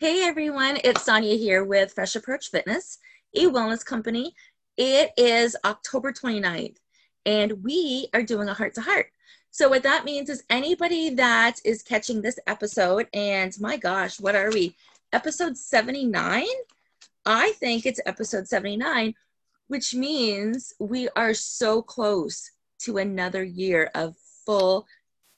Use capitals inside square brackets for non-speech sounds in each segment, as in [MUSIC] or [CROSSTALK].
Hey everyone, it's Sonia here with Fresh Approach Fitness, a wellness company. It is October 29th, and we are doing a heart to heart. So, what that means is anybody that is catching this episode, and my gosh, what are we? Episode 79? I think it's episode 79, which means we are so close to another year of full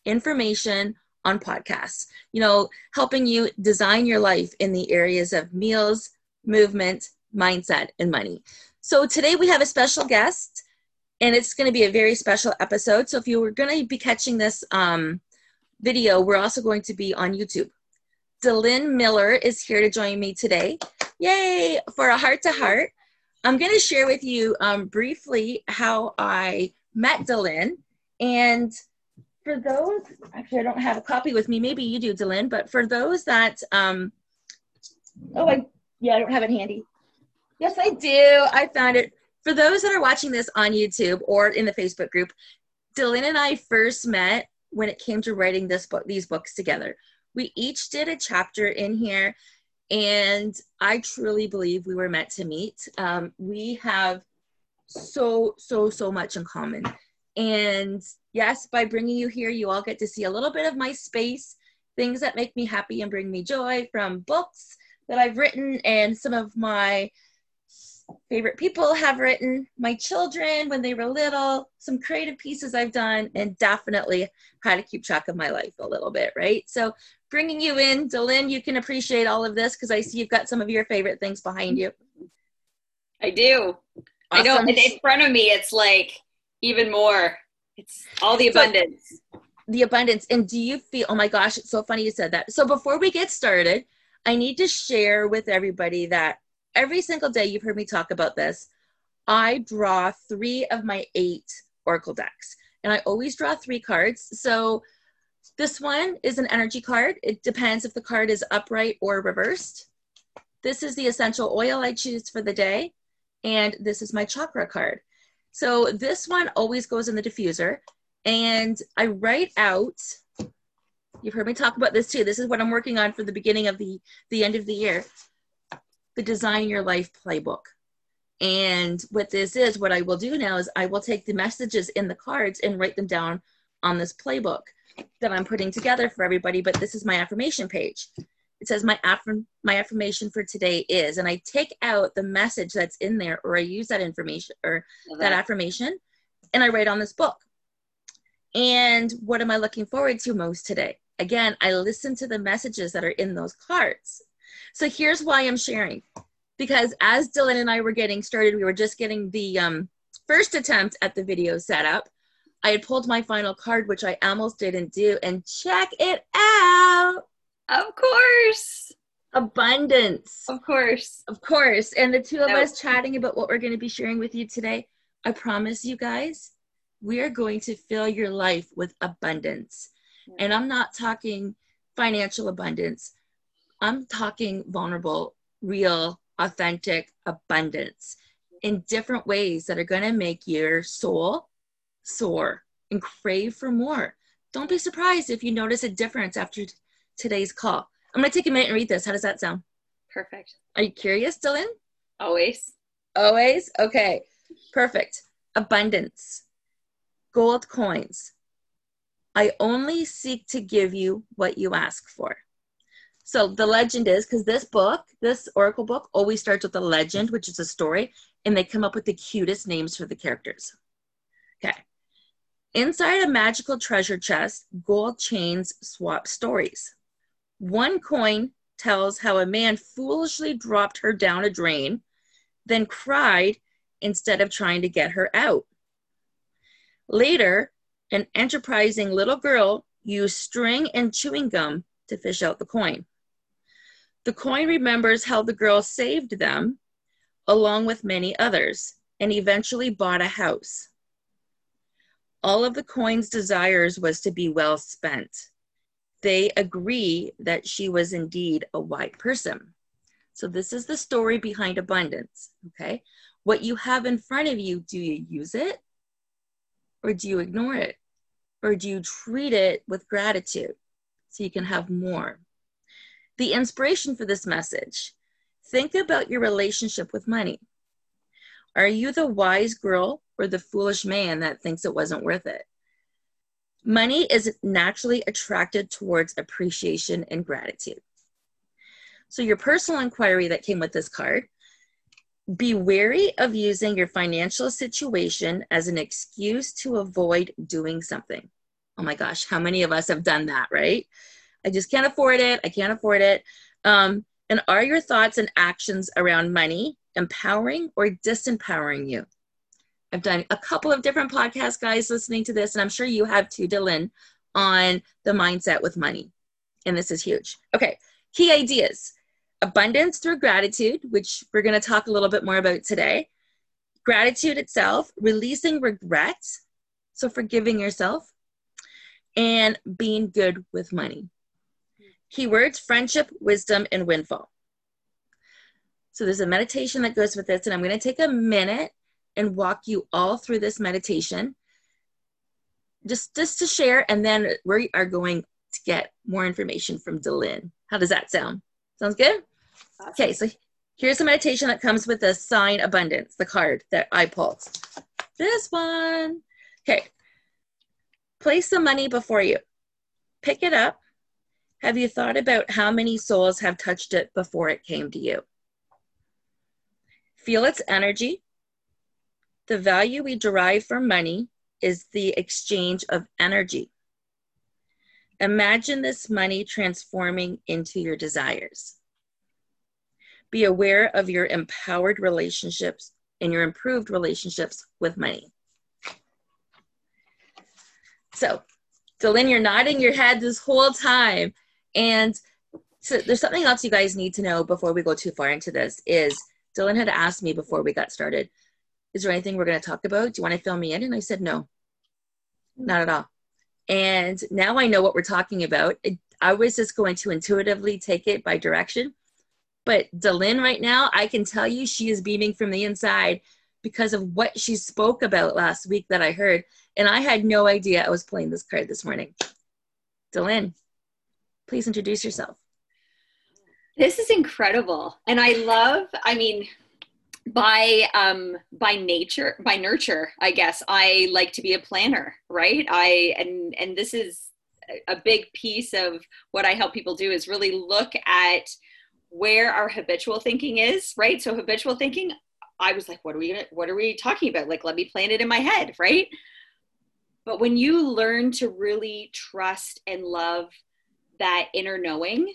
information on podcasts, you know, helping you design your life in the areas of meals, movement, mindset, and money. So today we have a special guest, and it's going to be a very special episode. So if you were going to be catching this um, video, we're also going to be on YouTube. Delynn Miller is here to join me today. Yay! For a heart to heart. I'm going to share with you um, briefly how I met Delynn and for those, actually, I don't have a copy with me. Maybe you do, Delynn. But for those that, um, oh, I yeah, I don't have it handy. Yes, I do. I found it. For those that are watching this on YouTube or in the Facebook group, Delynn and I first met when it came to writing this book, these books together. We each did a chapter in here, and I truly believe we were meant to meet. Um, we have so, so, so much in common. And yes, by bringing you here, you all get to see a little bit of my space, things that make me happy and bring me joy from books that I've written and some of my favorite people have written, my children when they were little, some creative pieces I've done, and definitely how to keep track of my life a little bit, right? So bringing you in, Delynn, you can appreciate all of this because I see you've got some of your favorite things behind you. I do. Awesome. I know. And in front of me, it's like even more. It's all the abundance. So, the abundance. And do you feel, oh my gosh, it's so funny you said that. So before we get started, I need to share with everybody that every single day you've heard me talk about this. I draw three of my eight Oracle decks, and I always draw three cards. So this one is an energy card. It depends if the card is upright or reversed. This is the essential oil I choose for the day. And this is my chakra card. So this one always goes in the diffuser. And I write out, you've heard me talk about this too. This is what I'm working on for the beginning of the, the end of the year, the Design Your Life Playbook. And what this is, what I will do now is I will take the messages in the cards and write them down on this playbook that I'm putting together for everybody. But this is my affirmation page it says my affirm my affirmation for today is and i take out the message that's in there or i use that information or that affirmation and i write on this book. And what am i looking forward to most today? Again i listen to the messages that are in those cards. So here's why i'm sharing. Because as dylan and i were getting started we were just getting the um, first attempt at the video setup i had pulled my final card which i almost didn't do and check it out of course. Abundance. Of course. Of course. And the two of us chatting about what we're going to be sharing with you today, I promise you guys, we are going to fill your life with abundance. And I'm not talking financial abundance, I'm talking vulnerable, real, authentic abundance in different ways that are going to make your soul soar and crave for more. Don't be surprised if you notice a difference after today's call. I'm going to take a minute and read this. How does that sound? Perfect. Are you curious, Dylan? Always. Always? Okay. Perfect. Abundance. Gold coins. I only seek to give you what you ask for. So the legend is because this book, this Oracle book, always starts with a legend, which is a story, and they come up with the cutest names for the characters. Okay. Inside a magical treasure chest, gold chains swap stories. One coin tells how a man foolishly dropped her down a drain, then cried instead of trying to get her out. Later, an enterprising little girl used string and chewing gum to fish out the coin. The coin remembers how the girl saved them, along with many others, and eventually bought a house. All of the coin's desires was to be well spent they agree that she was indeed a white person. So, this is the story behind abundance. Okay. What you have in front of you, do you use it or do you ignore it? Or do you treat it with gratitude so you can have more? The inspiration for this message think about your relationship with money. Are you the wise girl or the foolish man that thinks it wasn't worth it? Money is naturally attracted towards appreciation and gratitude. So, your personal inquiry that came with this card be wary of using your financial situation as an excuse to avoid doing something. Oh my gosh, how many of us have done that, right? I just can't afford it. I can't afford it. Um, and are your thoughts and actions around money empowering or disempowering you? I've done a couple of different podcast guys listening to this, and I'm sure you have too, Dylan, on the mindset with money. And this is huge. Okay, key ideas abundance through gratitude, which we're going to talk a little bit more about today. Gratitude itself, releasing regret, so forgiving yourself, and being good with money. Keywords friendship, wisdom, and windfall. So there's a meditation that goes with this, and I'm going to take a minute and walk you all through this meditation just just to share and then we are going to get more information from Delin. How does that sound? Sounds good? Okay, so here's the meditation that comes with the sign abundance, the card that I pulled. This one. Okay. Place the money before you. Pick it up. Have you thought about how many souls have touched it before it came to you? Feel its energy. The value we derive from money is the exchange of energy. Imagine this money transforming into your desires. Be aware of your empowered relationships and your improved relationships with money. So, Dylan, you're nodding your head this whole time. And so there's something else you guys need to know before we go too far into this is Dylan had asked me before we got started, is there anything we're going to talk about? Do you want to fill me in? And I said, no, not at all. And now I know what we're talking about. I was just going to intuitively take it by direction. But Delin right now, I can tell you she is beaming from the inside because of what she spoke about last week that I heard. And I had no idea I was playing this card this morning. Delin, please introduce yourself. This is incredible. And I love, I mean, by um by nature by nurture i guess i like to be a planner right i and and this is a big piece of what i help people do is really look at where our habitual thinking is, right? So habitual thinking, I was like, what are we gonna, what are we talking about? Like, let me plan it in my head, right? But when you learn to really trust and love that inner knowing,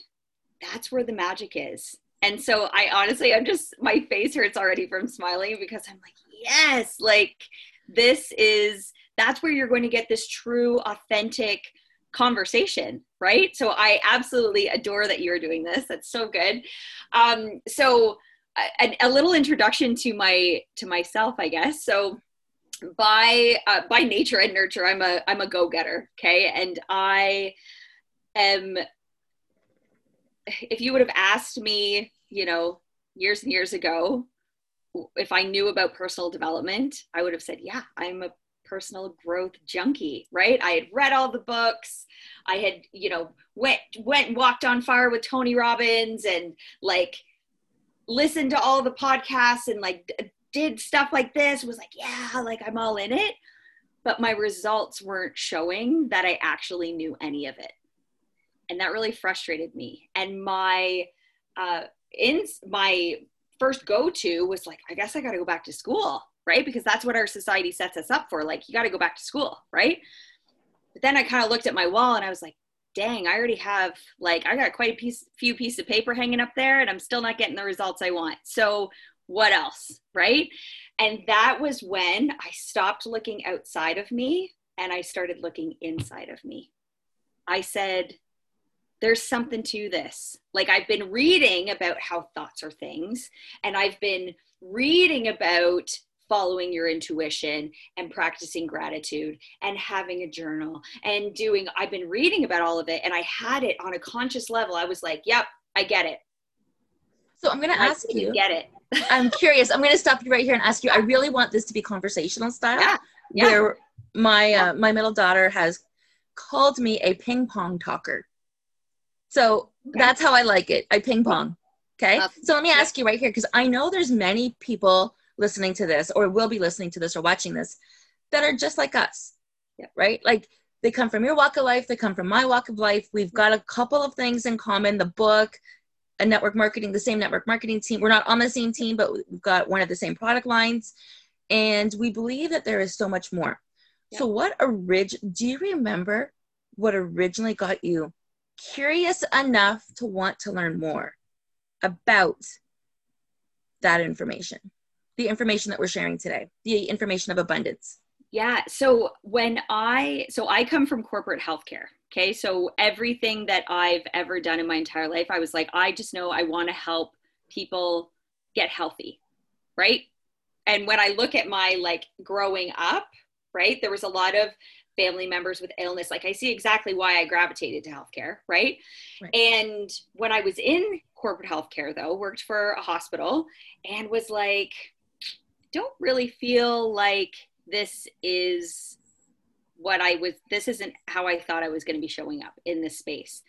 that's where the magic is. And so I honestly, I'm just, my face hurts already from smiling because I'm like, yes, like this is, that's where you're going to get this true, authentic, conversation right? So i absolutely adore that you're doing this. That's so good. Um, so a, a, little introduction to my to myself i guess. So by uh, by nature and nurture i'm a i'm a go-getter okay? And i am if you would have asked me you know years and years ago if i knew about personal development i would have said yeah i'm a personal growth junkie, right? I had read all the books. I had, you know, went went and walked on fire with Tony Robbins and like listened to all the podcasts and like did stuff like this. Was like, yeah, like I'm all in it. But my results weren't showing that I actually knew any of it. And that really frustrated me. And my uh in my first go to was like, I guess I got to go back to school right? Because that's what our society sets us up for. Like, you got to go back to school, right? But then I kind of looked at my wall and I was like, dang, I already have like I got quite a piece few pieces of paper hanging up there and I'm still not getting the results I want. So what else, right? And that was when I stopped looking outside of me and I started looking inside of me. I said, there's something to this. Like I've been reading about how thoughts are things and I've been reading about following your intuition and practicing gratitude and having a journal and doing I've been reading about all of it and I had it on a conscious level. I was like, "Yep, I get it." So I'm going to ask you. Get it. [LAUGHS] I'm curious. I'm going to stop you right here and ask you. I really want this to be conversational style. Yeah. yeah. Where my uh, my middle daughter has called me a ping pong talker. So That's how I like it. I ping pong. Okay. so let me ask you right here, because I know there's many people listening to this or will be listening to this or watching this that are just like us. Yeah. Right? Like they come from your walk of life, they come from my walk of life. We've got a couple of things in common the book, a network marketing, the same network marketing team. We're not on the same team, but we've got one of the same product lines. And we believe that there is so much more. Yeah. So, what orig- do you remember what originally got you curious enough to want to learn more about that information? The information that we're sharing today, the information of abundance. Yeah. So when I so I come from corporate healthcare. Okay. So everything that I've ever done in my entire life, I was like, I just know I want to help people get healthy. Right. And when I look at my like growing up, right, there was a lot of family members with illness. Like I see exactly why I gravitated to healthcare, right? right? And when I was in corporate healthcare though, worked for a hospital and was like, don't really feel like this is what I was, this isn't how I thought I was going to be showing up in this space.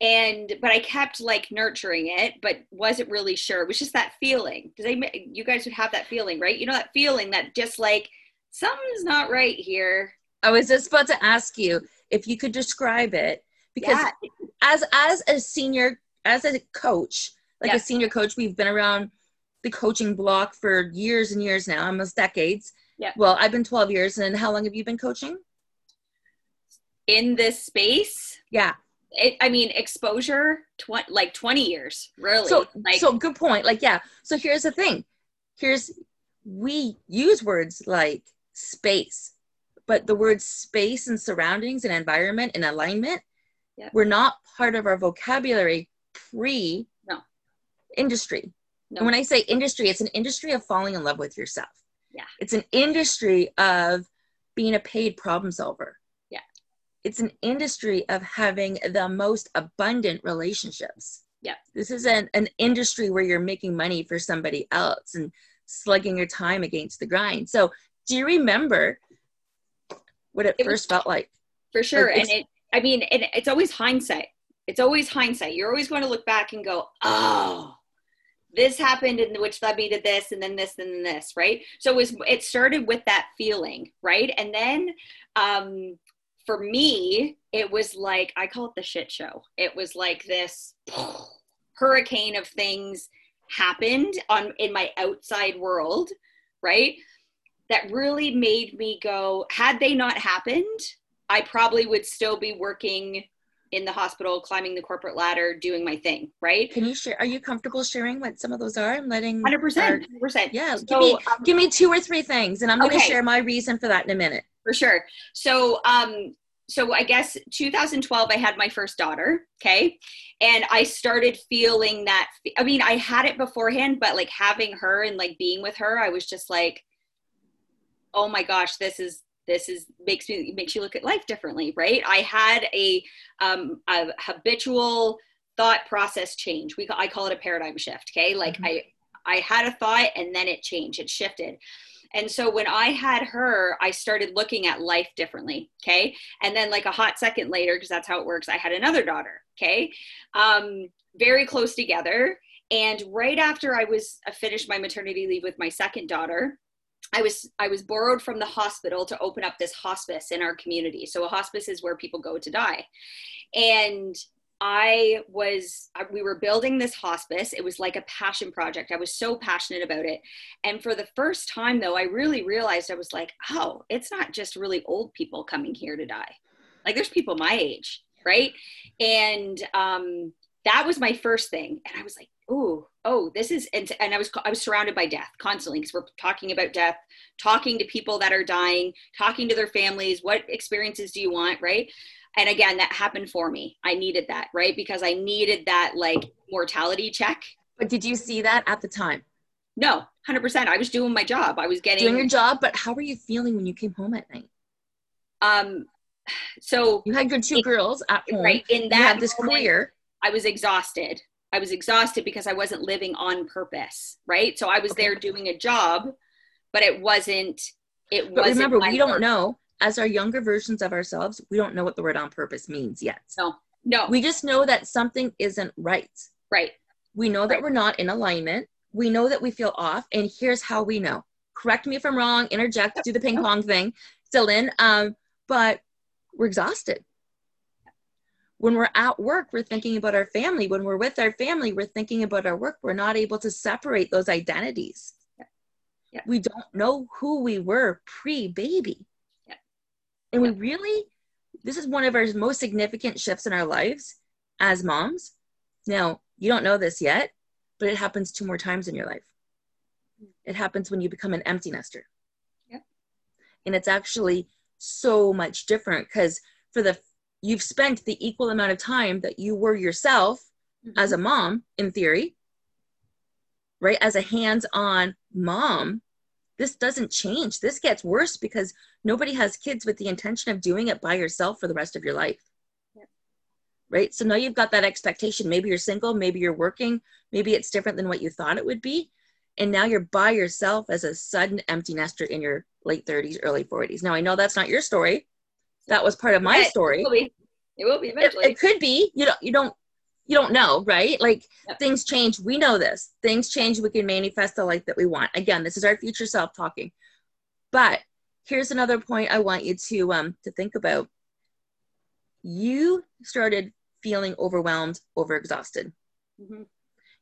And, but I kept like nurturing it, but wasn't really sure. It was just that feeling. Does they, you guys would have that feeling, right? You know, that feeling that just like something's not right here. I was just about to ask you if you could describe it because yeah. as, as a senior, as a coach, like yeah. a senior coach, we've been around the coaching block for years and years now, almost decades. Yeah. Well, I've been 12 years. And how long have you been coaching? In this space? Yeah. It, I mean, exposure, tw- like 20 years, really. So, like, so good point. Like, yeah. So here's the thing. Here's, we use words like space, but the words space and surroundings and environment and alignment yeah. were not part of our vocabulary pre no. industry. No. And when I say industry, it's an industry of falling in love with yourself. Yeah. It's an industry of being a paid problem solver. Yeah. It's an industry of having the most abundant relationships. Yeah. This is an, an industry where you're making money for somebody else and slugging your time against the grind. So do you remember what it, it first was, felt like? For sure. Like, and it I mean, it, it's always hindsight. It's always hindsight. You're always going to look back and go, oh, this happened and which led me to this and then this and then this right so it was it started with that feeling right and then um for me it was like i call it the shit show it was like this hurricane of things happened on in my outside world right that really made me go had they not happened i probably would still be working in the hospital, climbing the corporate ladder, doing my thing, right? Can you share? Are you comfortable sharing what some of those are I'm letting? Hundred percent, 100%. Yeah, so, give me um, give me two or three things, and I'm going to okay. share my reason for that in a minute. For sure. So, um, so I guess 2012, I had my first daughter. Okay, and I started feeling that. I mean, I had it beforehand, but like having her and like being with her, I was just like, oh my gosh, this is this is makes me makes you look at life differently right? I had a, um, a habitual thought process change. We i call it a paradigm shift okay? Like mm-hmm. i i had a thought and then it changed it shifted. And so when i had her i started looking at life differently okay? And then like a hot second later because that's how it works i had another daughter okay? Um, very close together. And right after i was I finished my maternity leave with my second daughter I was I was borrowed from the hospital to open up this hospice in our community. So a hospice is where people go to die. And I was we were building this hospice. It was like a passion project. I was so passionate about it. And for the first time though, I really realized I was like, "Oh, it's not just really old people coming here to die. Like there's people my age, right?" And um that was my first thing. And I was like, oh, oh, this is, and, and I was, I was surrounded by death constantly because we're talking about death, talking to people that are dying, talking to their families. What experiences do you want? Right. And again, that happened for me. I needed that, right? Because I needed that like mortality check. But did you see that at the time? No, 100%. I was doing my job. I was getting doing your job, but how were you feeling when you came home at night? Um, so you had your two girls at home. Right. In that you had this moment, career. I was exhausted. I was exhausted because I wasn't living on purpose, right? So I was okay. there doing a job, but it wasn't. It but wasn't. Remember, we don't know. As our younger versions of ourselves, we don't know what the word on purpose means yet. No, No. We just know that something isn't right. right. We know that Right. we're not in alignment. We know that we feel off. And here's how we know. Correct me if I'm wrong, interject, do the ping pong thing, still in. Um, but we're exhausted. When we're at work, we're thinking about our family. When we're with our family, we're thinking about our work. We're not able to separate those identities. Yeah. Yeah. We don't know who we were pre baby. Yeah. And we really, this is one of our most significant shifts in our lives as moms. Now, you don't know this yet, but it happens two more times in your life. It happens when you become an empty nester. And it's actually so much different because for the you've spent the equal amount of time that you were yourself mm-hmm. as a mom in theory right? As a hands-on mom this doesn't change. This gets worse because nobody has kids with the intention of doing it by yourself for the rest of your life. Yep. right? So now you've got that expectation. Maybe you're single maybe you're working maybe it's different than what you thought it would be. And now you're by yourself as a sudden empty nester in your late 30s early 40s now i know that's not your story that was part of my Yeah, story. It will be. It will be eventually. it could be. You don't you don't you don't know right? Like things change. We know this. Things change. We can manifest the life that we want. Again this is our future self talking but here's another point i want you to um to think about. You started feeling overwhelmed overexhausted. Mhm.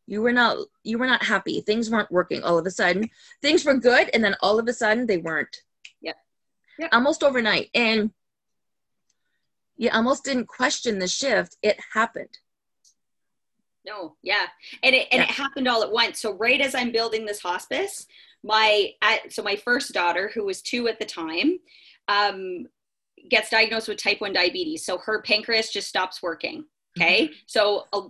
you were not you were not happy. Things weren't working all of a sudden. Things were good and then all of a sudden they weren't. Yeah. Yep. almost overnight. And you almost didn't question the shift it happened No, yeah, and it and Yeah. it happened all at once. So right as I'm building this hospice, my so my first daughter, who was two at the time, um, gets diagnosed with type one diabetes. So her pancreas just stops working. Okay, so uh,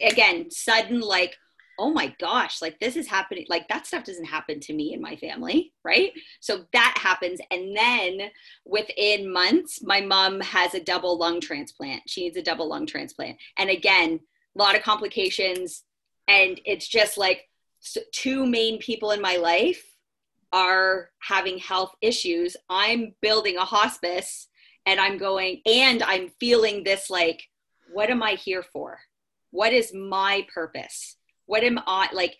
again, sudden like, oh my gosh, like this is happening. Like that stuff doesn't happen to me and my family, right? So that happens, and then within months, my mom has a double lung transplant. She needs a double lung transplant, and again a lot of complications and it's just like two main people in my life are having health issues i'm building a hospice and i'm going and i'm feeling this like what am i here for what is my purpose what am i like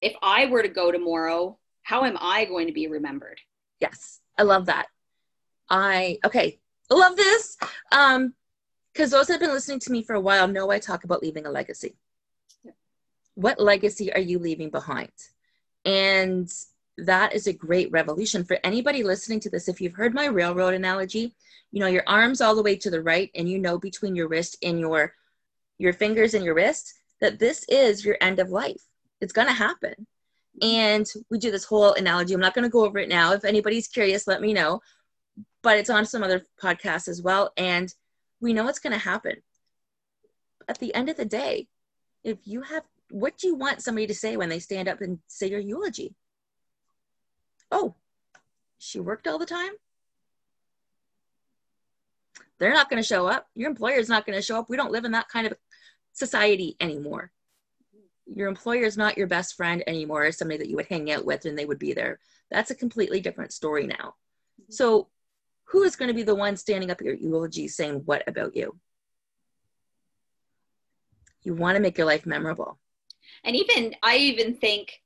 if i were to go tomorrow how am i going to be remembered Yes, I love that. I okay, I love this. Um, because those that have been listening to me for a while know I talk about leaving a legacy. Yeah. What legacy are you leaving behind? And that is a great revolution for anybody listening to this. If you've heard my railroad analogy, you know your arms all the way to the right, and you know between your wrist and your your fingers and your wrist that this is your end of life. It's gonna happen. And we do this whole analogy. I'm not going to go over it now. If anybody's curious, let me know. But it's on some other podcasts as well. And we know it's going to happen. At the end of the day, if you have, what do you want somebody to say when they stand up and say your eulogy? Oh, she worked all the time? They're not going to show up. Your employer's not going to show up. We don't live in that kind of society anymore. Your employer is not your best friend anymore somebody that you would hang out with and they would be there. That's a completely different story now. Mm-hmm. So who is going to be the one standing up at your eulogy saying what about you? You want to make your life memorable. And even i even think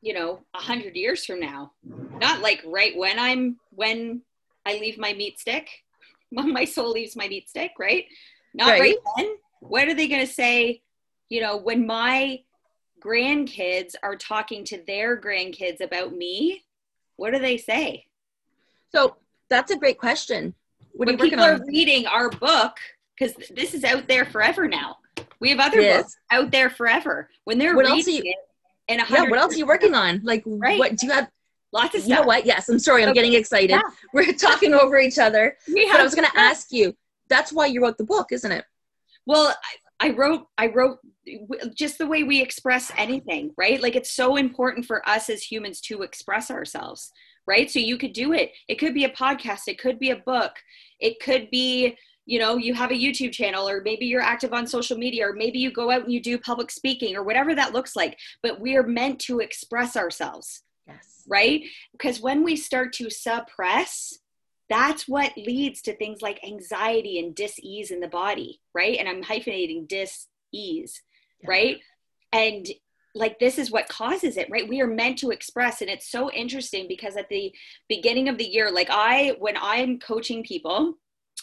you know a hundred years from now not like right when i'm when i leave my meat stick [LAUGHS] when my soul leaves my meat stick right? Not right, Right. then what are they going to say you know when my grandkids are talking to their grandkids about me what do they say? So that's a great question. What are when you people on? are reading our book because this is out there forever now. We have other is. books out there forever. When they're What else reading are you- it in yeah what else are you working on? Like Right. what do you have lots of you know what? Yes i'm sorry i'm Okay. getting excited. Yeah. we're talking over each other. [LAUGHS] We but i was going to ask you that's why you wrote the book isn't it Well, I, I wrote, I wrote just the way we express anything, right? Like it's so important for us as humans to express ourselves, right? So you could do it. It could be a podcast, it could be a book, it could be, you know, you have a YouTube channel, or maybe you're active on social media, or maybe you go out and you do public speaking, or whatever that looks like. But we are meant to express ourselves yes right? Because when we start to suppress, that's what leads to things like anxiety and dis-ease in the body right and i'm hyphenating dis-ease yeah. right and like this is what causes it right we are meant to express and it's so interesting because at the beginning of the year like i when i'm coaching people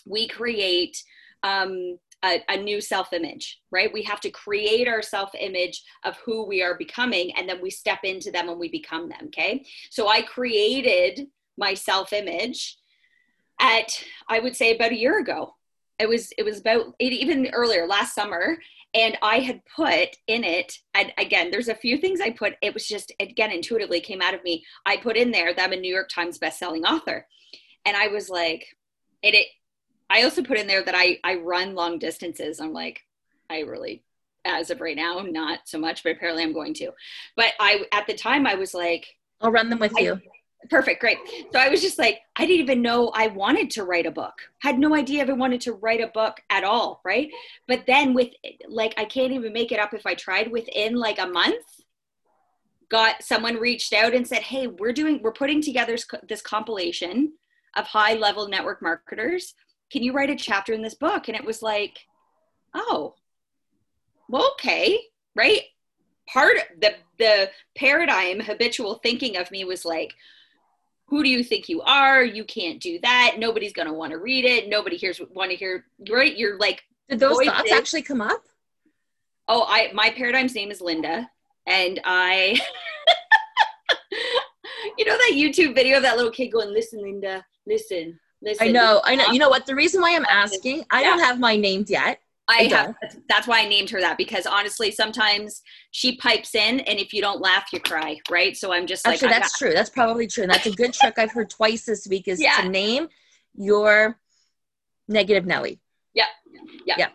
we create um a, a, new self image, right? We have to create our self image of who we are becoming, and then we step into them and we become them. Okay. So I created my self image at, I would say, about a year ago. It was, it was about even earlier last summer and i had put in it and again there's a few things i put it was just again intuitively came out of me. I put in there that i'm a new york times bestselling author. And i was like and it i also put in there that i i run long distances. I'm like i really as of right now not so much but apparently i'm going to. But i at the time i was like i'll run them with I, you perfect great. So i was just like i didn't even know i wanted to write a book. Had no idea if i wanted to write a book at all right? But then with like i can't even make it up if i tried within like a month got someone reached out and said hey we're doing we're putting together this compilation of high level network marketers. Can you write a chapter in this book? And it was like oh well okay right? Part the the paradigm habitual thinking of me was like who do you think you are? You can't do that. Nobody's going to want to read it. Nobody hears want to hear. Right? You're like. Did those voices. thoughts actually come up? Oh, I my paradigm's name is Linda, and I. [LAUGHS] you know that YouTube video of that little kid going, "Listen, Linda, listen, listen." I know, I know. You know what? The reason why I'm asking, I don't have my named yet. I, have. That's why I named her that because honestly, sometimes she pipes in, and if you don't laugh, you cry, right? So I'm just actually like, that's true. That's probably true, and that's a good trick I've heard twice this week is yeah. to name your negative Nelly. Yeah, yeah, yeah.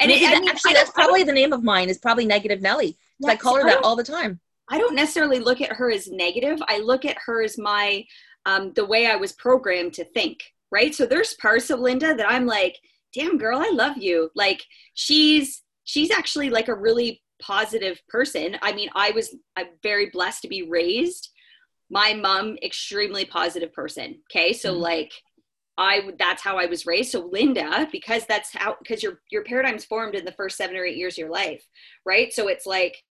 And it, I mean, actually, that's probably the name of mine. Is probably negative Nelly. Yeah, I call her that all the time. I don't necessarily look at her as negative. I look at her as my um, the way I was programmed to think. Right. So there's parts of Linda that I'm like damn girl i love you. Like she's she's actually like a really positive person. I mean i was i'm very blessed to be raised my mom extremely positive person okay? So mm-hmm. like i that's how i was raised. So linda because that's how because your your paradigm's formed in the first seven or eight years of your life right? So it's like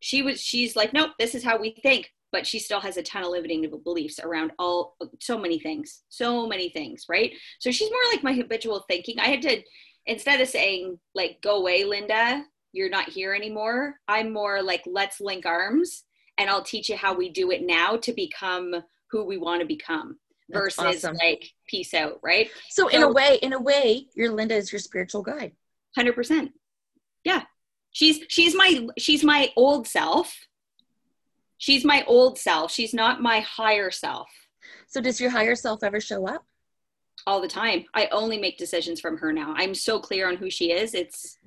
she was she's like nope this is how we think but she still has a ton of limiting beliefs around all so many things so many things right? So she's more like my habitual thinking. I had to instead of saying like go away linda you're not here anymore i'm more like let's link arms and i'll teach you how we do it now to become who we want to become That's versus awesome. like peace out right? So, so in a way in a way your linda is your spiritual guide. 100% yeah. She's she's my she's my old self she's my old self. She's not my higher self. So does your higher self ever show up? All the time. I only make decisions from her now. I'm so clear on who she is. It's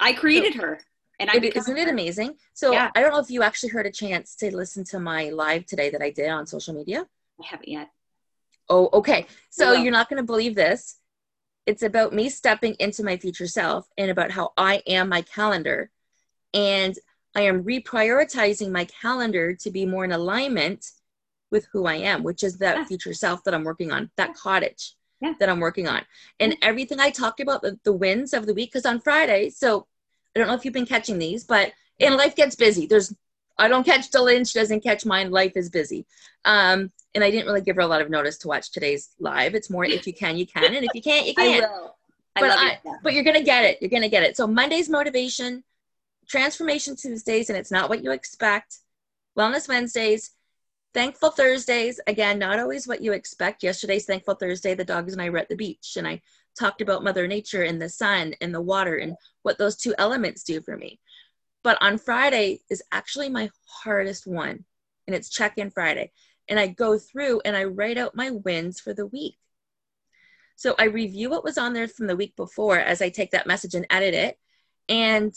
I created so, her. And I isn't it amazing? So yeah. I don't know if you actually heard a chance to listen to my live today that I did on social media. I haven't yet. Oh, okay. So you're not going to believe this. It's about me stepping into my future self and about how I am my calendar. And I am reprioritizing my calendar to be more in alignment with who I am, which is that yeah. future self that I'm working on, that cottage yeah. that I'm working on. And everything I talked about, the, the wins of the week, because on Friday, so I don't know if you've been catching these, but and life gets busy. There's I don't catch the Lynch, doesn't catch mine. Life is busy. Um, and I didn't really give her a lot of notice to watch today's live. It's more if you can, you can, and if you can't, you [LAUGHS] can't. I will. I but I, but you're gonna get it. You're gonna get it. So Monday's motivation, Transformation Tuesdays, and it's not what you expect. Wellness Wednesdays, Thankful Thursdays, again, not always what you expect. Yesterday's Thankful Thursday, the dogs and I were at the beach, and I talked about Mother Nature and the sun and the water and what those two elements do for me. But on Friday is actually my hardest one, and it's check in Friday. And I go through and I write out my wins for the week. So I review what was on there from the week before as I take that message and edit it. And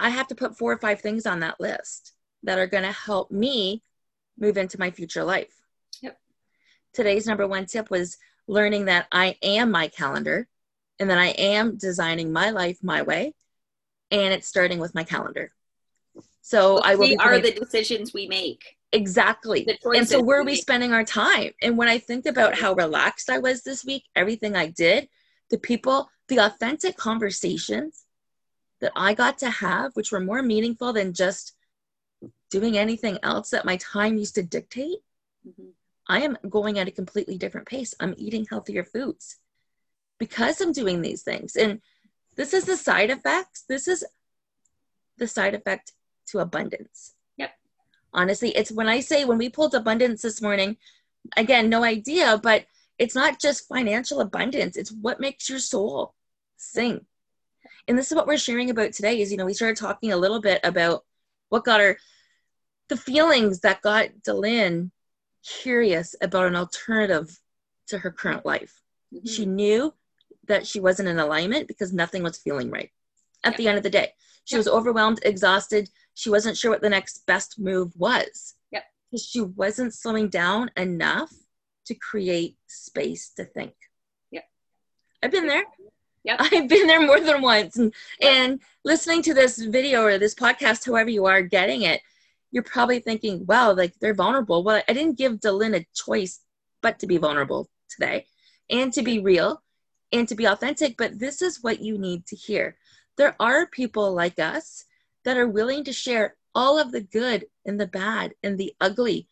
I have to put four or five things on that list that are going to help me move into my future life. Yep. Today's number one tip was learning that I am my calendar and that I am designing my life my way. And it's starting with my calendar. So I will. We are the decisions we make. Exactly. And so where are we spending our time? And when I think about how relaxed I was this week, everything I did, the people, the authentic conversations that I got to have, which were more meaningful than just doing anything else that my time used to dictate, mm-hmm. I am going at a completely different pace. I'm eating healthier foods because I'm doing these things. And this is the side effects. This is the side effect to abundance. Yep. Honestly, it's when I say when we pulled abundance this morning, again, no idea, but it's not just financial abundance, it's what makes your soul sing. And this is what we're sharing about today is, you know, we started talking a little bit about what got her, the feelings that got Delin curious about an alternative to her current life. Mm-hmm. She knew that she wasn't in alignment because nothing was feeling right at the end of the day. She was overwhelmed, exhausted. She wasn't sure what the next best move was. Yep. Because she wasn't slowing down enough to create space to think. Yep. I've been there. Yep. [LAUGHS] I've been there more than once. And, yep. and listening to this video or this podcast, however you are getting it, you're probably thinking, wow, like they're vulnerable. Well, I didn't give Delin a choice but to be vulnerable today and to be real and to be authentic. But this is what you need to hear. There are people like us that are willing to share all of the good and the bad and the ugly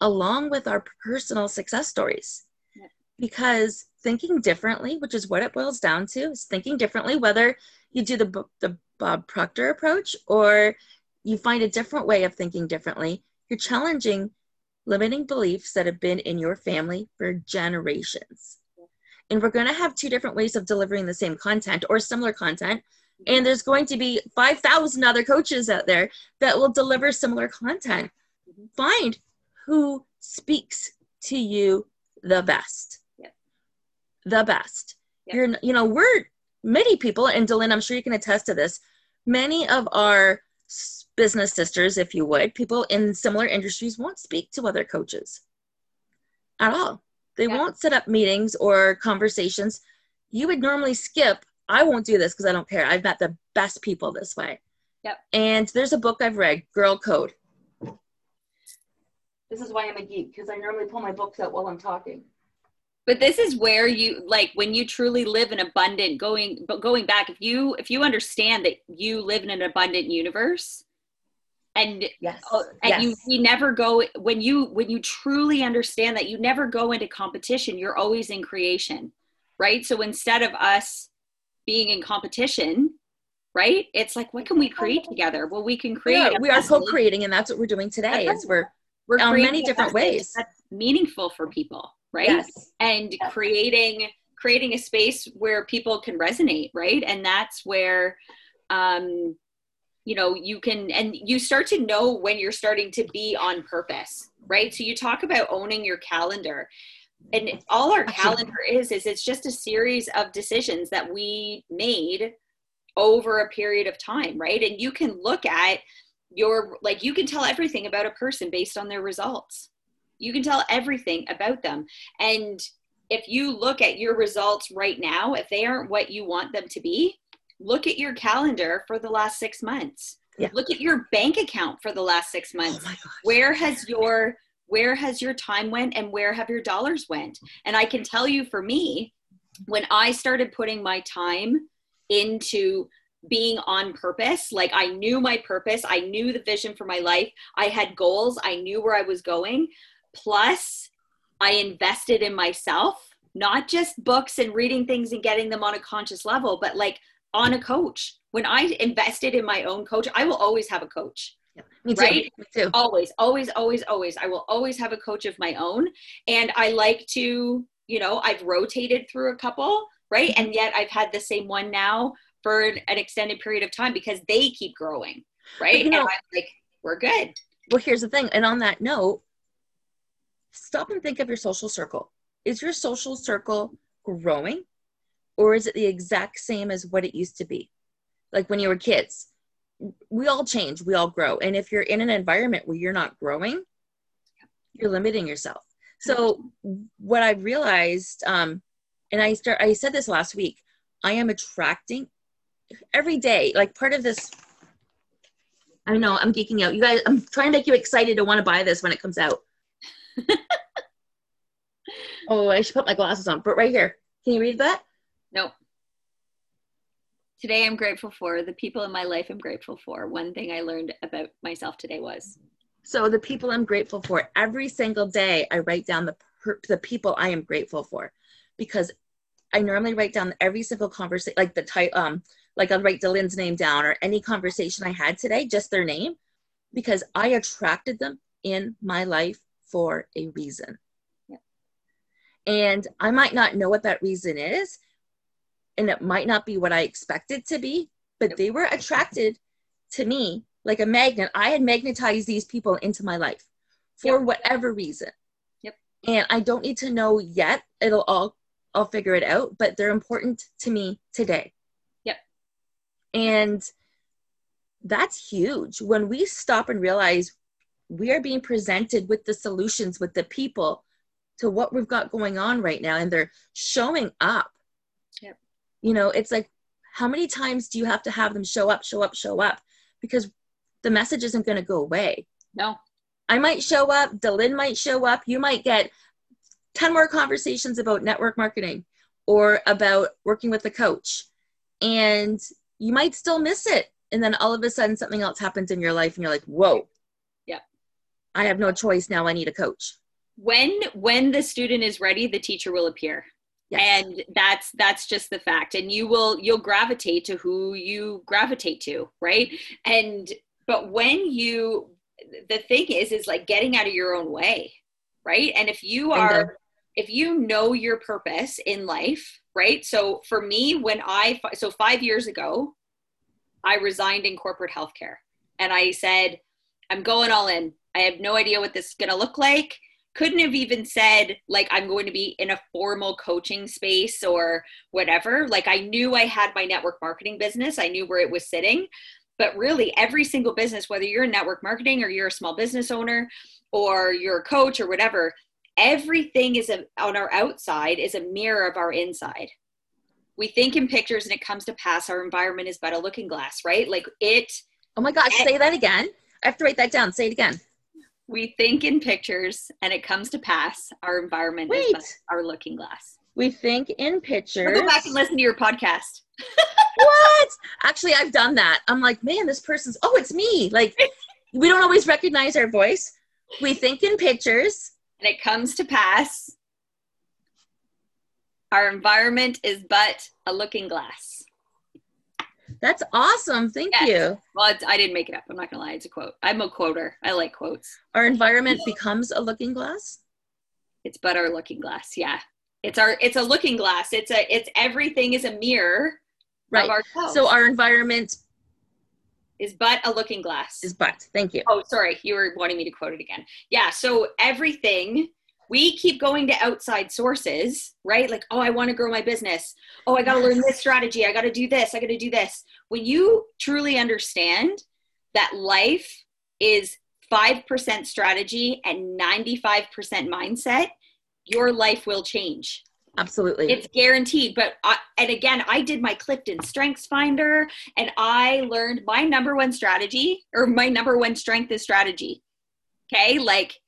along with our personal success stories. Because thinking differently, which is what it boils down to, is thinking differently, whether you do the, the Bob Proctor approach or you find a different way of thinking differently, you're challenging limiting beliefs that have been in your family for generations. And we're going to have two different ways of delivering the same content or similar content. And there's going to be 5,000 other coaches out there that will deliver similar content. Mm-hmm. Find who speaks to you the best. The best. You're, you know, we're many people, and Delin, I'm sure you can attest to this. Many of our business sisters, if you would, people in similar industries won't speak to other coaches at all. They yeah. won't set up meetings or conversations. You would normally skip. I won't do this because I don't care. I've met the best people this way. Yep. And there's a book I've read, Girl Code. This is why I'm a geek because I normally pull my books out while I'm talking. But this is where you like when you truly live in abundant going but going back if you if you understand that you live in an abundant universe and yes. oh, and yes. you we never go when you when you truly understand that you never go into competition you're always in creation right? So instead of us being in competition right it's like what can we create together? Well we can create yeah, we are co-creating and that's what we're doing today is we're we're on many different ways. that's meaningful for people right? Yes. and yes. creating creating a space where people can resonate right? And that's where um you know you can and you start to know when you're starting to be on purpose right? So you talk about owning your calendar and all our calendar is is it's just a series of decisions that we made over a period of time right? And you can look at your like you can tell everything about a person based on their results you can tell everything about them and if you look at your results right now if they aren't what you want them to be look at your calendar for the last six months. Yeah. Look at your bank account for the last six months. Oh where has your where has your time went and where have your dollars went? And I can tell you for me, when I started putting my time into being on purpose, like I knew my purpose, I knew the vision for my life, I had goals, I knew where I was going. Plus, I invested in myself, not just books and reading things and getting them on a conscious level, but like on a coach. When I invested in my own coach, I will always have a coach. Yeah, me too. Right? Me too. Always, always, always, always. I will always have a coach of my own. And I like to, you know, I've rotated through a couple, right? Mm-hmm. And yet I've had the same one now for an extended period of time because they keep growing, right? You Know, and I'm like, we're good. Well, here's the thing. And on that note, stop and think of your social circle. Is your social circle growing or is it the exact same as what it used to be like when you were kids we all change we all grow and if you're in an environment where you're not growing you're limiting yourself so what i realized um and i start i said this last week i am attracting every day like part of this I know I'm geeking out. You guys, I'm trying to make you excited to want to buy this when it comes out. [LAUGHS] oh, I should put my glasses on. But right here, can you read that? Nope. Today I'm grateful for the people in my life. I'm grateful for one thing I learned about myself today was. So the people I'm grateful for every single day, I write down the the people I am grateful for, because I normally write down every single conversation, like the type, um, like I'll write Dylan's name down or any conversation I had today, just their name, because I attracted them in my life for a reason. Yeah. And I might not know what that reason is, and it might not be what I expected to be, but they were attracted to me like a magnet. I had magnetized these people into my life for yep. whatever reason. Yep. And I don't need to know yet. It'll all I'll figure it out, but they're important to me today. Yep. And that's huge. When we stop and realize we are being presented with the solutions, with the people to what we've got going on right now, and they're showing up. Yep. You know, it's like, how many times do you have to have them show up, show up, show up? Because the message isn't going to go away. No. I might show up, Delin might show up, you might get 10 more conversations about network marketing or about working with a coach. And you might still miss it. And then all of a sudden something else happens in your life and you're like, whoa. I have no choice now. I need a coach. When when the student is ready, the teacher will appear. Yes. And that's that's just the fact. And you will you'll gravitate to who you gravitate to, right? And but when you the thing is is like getting out of your own way right and if you are if you know your purpose in life, right? So for me, when I, so five years ago, I resigned in corporate healthcare and I said, I'm going all in. I have no idea what this is going to look like. Couldn't have even said, like, I'm going to be in a formal coaching space or whatever. Like, I knew I had my network marketing business, I knew where it was sitting. But really, every single business, whether you're in network marketing or you're a small business owner or you're a coach or whatever, everything is a, on our outside is a mirror of our inside. We think in pictures and it comes to pass. Our environment is but a looking glass right? Like it oh my gosh say that again. I have to write that down. Say it again we think in pictures and it comes to pass our environment Wait. is our looking glass. We think in pictures go back and listen to your podcast. [LAUGHS] [LAUGHS] What? Actually i've done that. I'm like man this person's oh it's me. Like we don't always recognize our voice. We think in pictures. And it comes to pass, our environment is but a looking glass. That's awesome. Thank yes. you. Well, I didn't make it up. I'm not gonna lie. It's a quote. I'm a quoter. I like quotes. Our environment becomes a looking glass. It's but our looking glass. Yeah. It's our. It's a looking glass. It's a. It's everything is a mirror. Right. So our environment is but a looking glass. Is but. Thank you. Oh, sorry. You were wanting me to quote it again. Yeah. So everything we keep going to outside sources, right? Like, oh, I want to grow my business. Oh, I got to yes. learn this strategy. I got to do this. I got to do this. When you truly understand that life is 5% strategy and 95% mindset, your life will change. Absolutely. It's guaranteed. But, I, and again, I did my Clifton Strengths Finder and I learned my number one strategy or my number one strength is strategy. Okay. Like,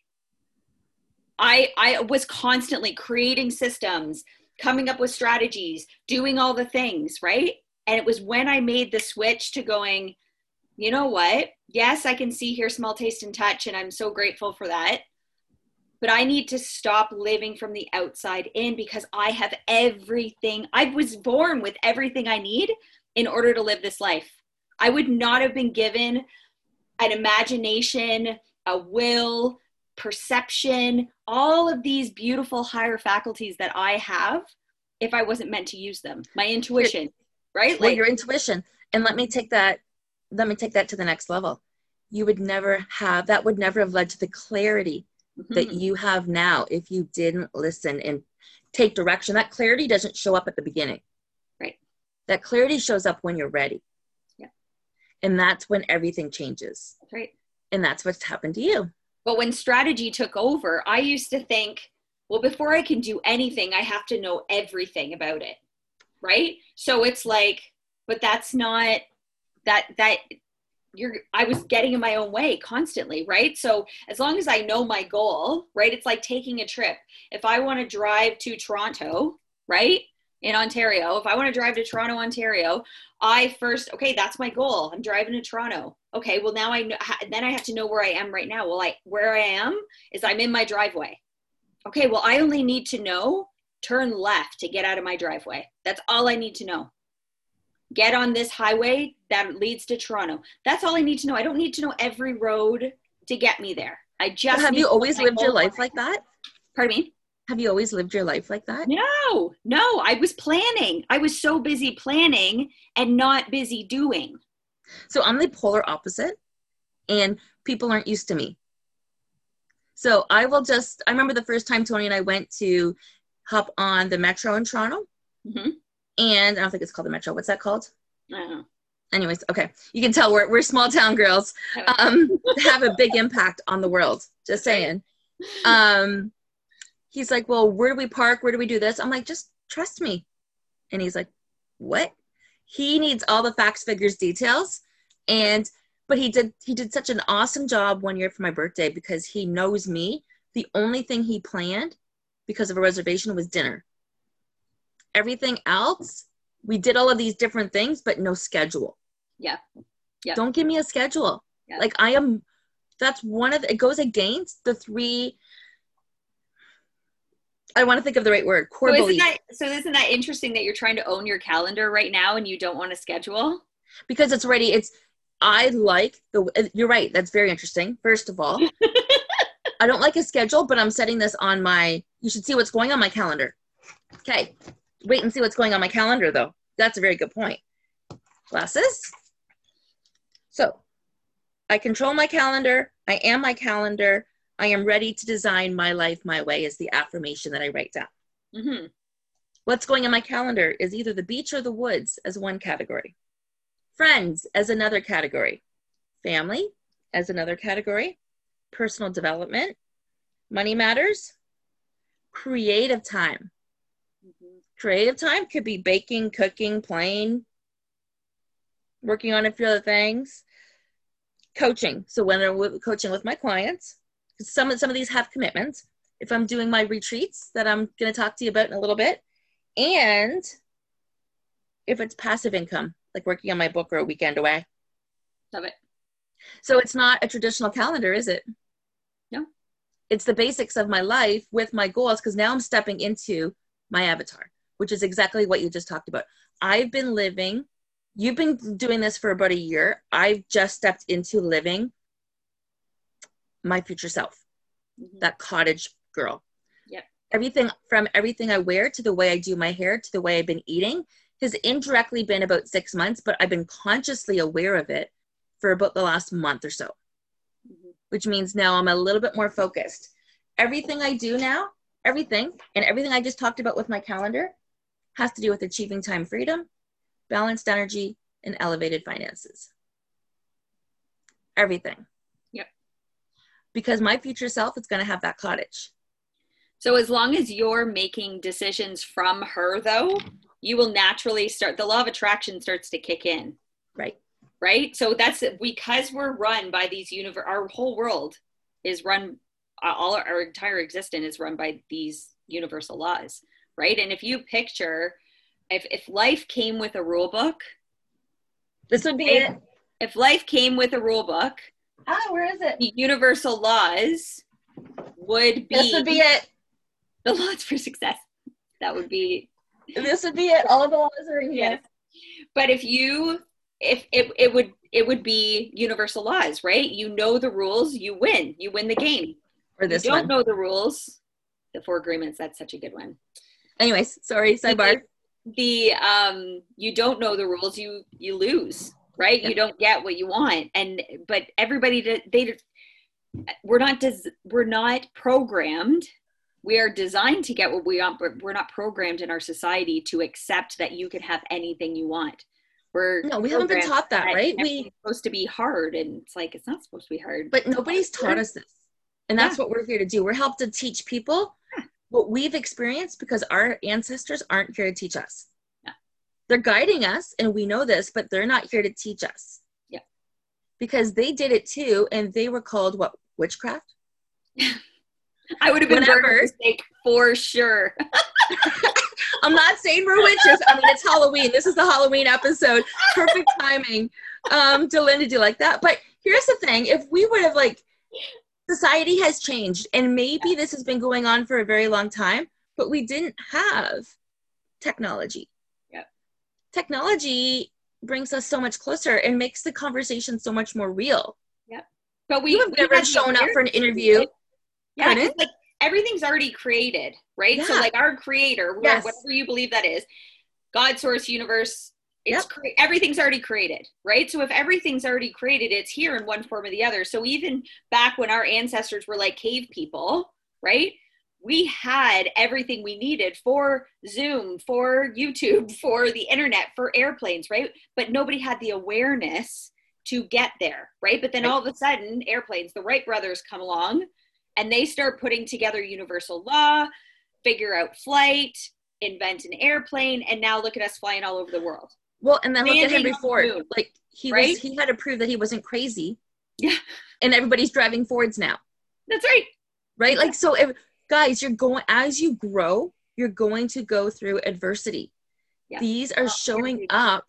I, I was constantly creating systems, coming up with strategies, doing all the things, right? And it was when I made the switch to going, you know what? Yes, I can see, hear, smell, taste, and touch. And I'm so grateful for that but I need to stop living from the outside in because I have everything. I was born with everything I need in order to live this life. I would not have been given an imagination, a will, perception, all of these beautiful higher faculties that I have if I wasn't meant to use them. My intuition, right? Well, like, your intuition. And let me take that let me take that to the next level. You would never have that would never have led to the clarity mm-hmm. that you have now if you didn't listen and take direction. That clarity doesn't show up at the beginning. Right. That clarity shows up when you're ready. Yeah. And that's when everything changes. That's right. And that's what's happened to you. But when strategy took over, I used to think, well, before I can do anything, I have to know everything about it. Right. So it's like, but that's not that, that you're i was getting in my own way constantly right so as long as i know my goal right it's like taking a trip if i want to drive to toronto right in ontario if i want to drive to toronto ontario i first okay that's my goal i'm driving to toronto okay well now i know then i have to know where i am right now well i where i am is i'm in my driveway okay well i only need to know turn left to get out of my driveway that's all i need to know get on this highway that leads to Toronto. That's all I need to know. I don't need to know every road to get me there. I just have you always lived your life like that? Pardon me? Have you always lived your life like that? No, no. I was planning. I was so busy planning and not busy doing. So I'm the polar opposite, and people aren't used to me. So I will just, I remember the first time Tony and I went to hop on the metro in Toronto. Mm-hmm and I don't think it's called the Metro. What's that called? I don't know. Anyways, okay. You can tell we're, we're small town girls. Um, have a big impact on the world. Just saying. Um, he's like, well, where do we park? Where do we do this? I'm like, just trust me. And he's like, what? He needs all the facts, figures, details. And, but he did, he did such an awesome job one year for my birthday because he knows me. The only thing he planned because of a reservation was dinner everything else, we did all of these different things, but no schedule. Yeah. Yeah. Don't give me a schedule. Yeah. Like I am that's one of it goes against the three I want to think of the right word. Core so isn't, that, so isn't that interesting that you're trying to own your calendar right now and you don't want to schedule? Because it's already it's I like the uh, you're right. That's very interesting. First of all, [LAUGHS] I don't like a schedule, but I'm setting this on my you should see what's going on my calendar. Okay wait and see what's going on my calendar though. That's a very good point. Glasses. So I control my calendar. I am my calendar. I am ready to design my life my way is the affirmation that I write down. Mm-hmm. What's going on my calendar is either the beach or the woods as one category. Friends as another category. Family as another category. Personal development. Money matters. Creative time creative time could be baking, cooking, playing, working on a few other things. Coaching. So when I'm coaching with my clients, some some of these have commitments. If I'm doing my retreats that I'm going to talk to you about in a little bit, and if it's passive income, like working on my book or a weekend away. Love it. So it's not a traditional calendar, is it? No. It's the basics of my life with my goals because now I'm stepping into my avatar which is exactly what you just talked about. I've been living, you've been doing this for about a year. I've just stepped into living my future self, mm-hmm. that cottage girl. Yep. Everything from everything I wear to the way I do my hair to the way I've been eating has indirectly been about six months, but I've been consciously aware of it for about the last month or so, mm-hmm. which means now I'm a little bit more focused. Everything I do now, everything, and everything I just talked about with my calendar has to do with achieving time freedom, balanced energy, and elevated finances. Everything. Because my future self is going to have that cottage. So as long as you're making decisions from her, though, you will naturally start, the law of attraction starts to kick in. Right. Right. So that's because we're run by these universe, our whole world is run, uh, all our, our entire existence is run by these universal laws right? And if you picture, if, if life came with a rule book, this would be if, it. If life came with a rule book, ah, where is it? The universal laws would be. This would be it. The laws for success. That would be. This would be it. All the laws are in here. Yes. But if you, if it, it would, it would be universal laws, right? You know the rules, you win. You win the game. Or this you don't one. know the rules. The four agreements. That's such a good one anyways sorry sidebar the, um you don't know the rules you you lose right? Yeah. you don't get what you want. And but everybody they we're not des, we're not programmed. We are designed to get what we want but we're not programmed in our society to accept that you can have anything you want. We're no we haven't been taught that, that right? we supposed to be hard and it's like it's not supposed to be hard. But nobody's taught us this. And that's yeah. what we're here to do. We're helped to teach people what we've experienced because our ancestors aren't here to teach us. They're guiding us, and we know this, but they're not here to teach us. Yeah. because they did it too, and they were called what witchcraft. I would have been Whatever. burned at the stake for sure. [LAUGHS] I'm not saying we're witches. I mean, it's Halloween. This is the Halloween episode. Perfect timing um, to Linda do like that. But here's the thing: if we would have like, society has changed, and maybe this has been going on for a very long time, but we didn't have technology. Technology brings us so much closer and makes the conversation so much more real. Yep. But we you have we never shown up for an interview. Yeah, like everything's already created, right? So like our creator, Yes. whatever you believe that is, God, source, universe, it's Yep. cre- everything's already created, right? So if everything's already created, it's here in one form or the other. So even back when our ancestors were like cave people, right? We had everything we needed for Zoom, for YouTube, [LAUGHS] for the internet, for airplanes, right? But nobody had the awareness to get there, right? But then all of a sudden, airplanes, the Wright brothers come along and they start putting together universal law, figure out flight, invent an airplane, and now look at us flying all over the world. Well, and then look at Henry Ford. moon, Like he right? was, he had to prove that he wasn't crazy. Yeah. And everybody's driving Fords now, That's right. right? Like so, if guys, you're going as you grow, you're going to go through adversity. These are Oh, showing up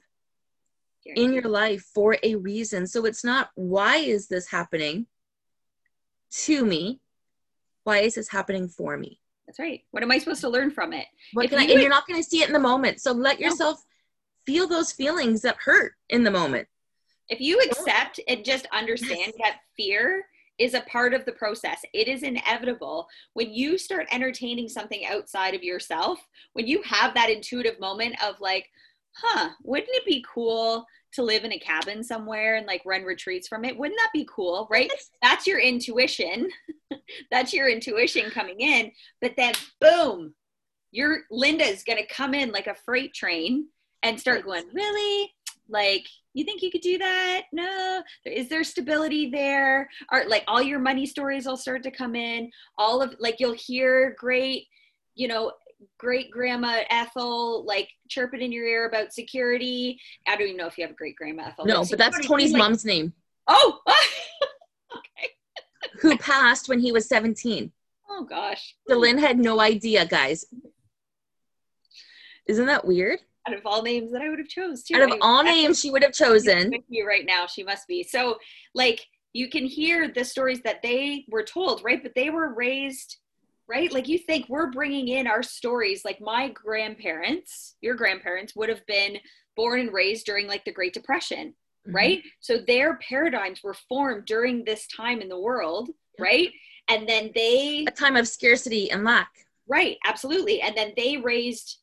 in your life for a reason. So it's not why is this happening to me? Why is this happening for me? That's right. What am I supposed to learn from it? What If can I, you and would- you're not going to see it in the moment. So let No. yourself feel those feelings that hurt in the moment. If you accept and just understand Yes. that fear is a part of the process, it is inevitable. When you start entertaining something outside of yourself, when you have that intuitive moment of like, huh, wouldn't it be cool to live in a cabin somewhere and like run retreats from it? Wouldn't that be cool? Right? That's your intuition. [LAUGHS] That's your intuition coming in. But then, boom, your Linda's going to come in like a freight train and start going, really? Like, you think you could do that? No. Is there stability there? Or like all your money stories will start to come in. All of like you'll hear great, you know, great grandma Ethel like chirping in your ear about security. I don't even know if you have a great grandma Ethel. No, but that's Tony's like, mom's name, Oh, [LAUGHS] okay. who passed when he was 17. Oh gosh. Dylan had no idea, guys. Isn't that weird? Out of all names that I would have chose too. Out of I- all I- names she would have chosen, with you right now. She must be. So, like, you can hear the stories that they were told, right? But they were raised, right? Like, you think we're bringing in our stories. Like, my grandparents, your grandparents would have been born and raised during like the Great Depression, Mm-hmm. right? So, their paradigms were formed during this time in the world, right? And then they a time of scarcity and lack Right, absolutely. And then they raised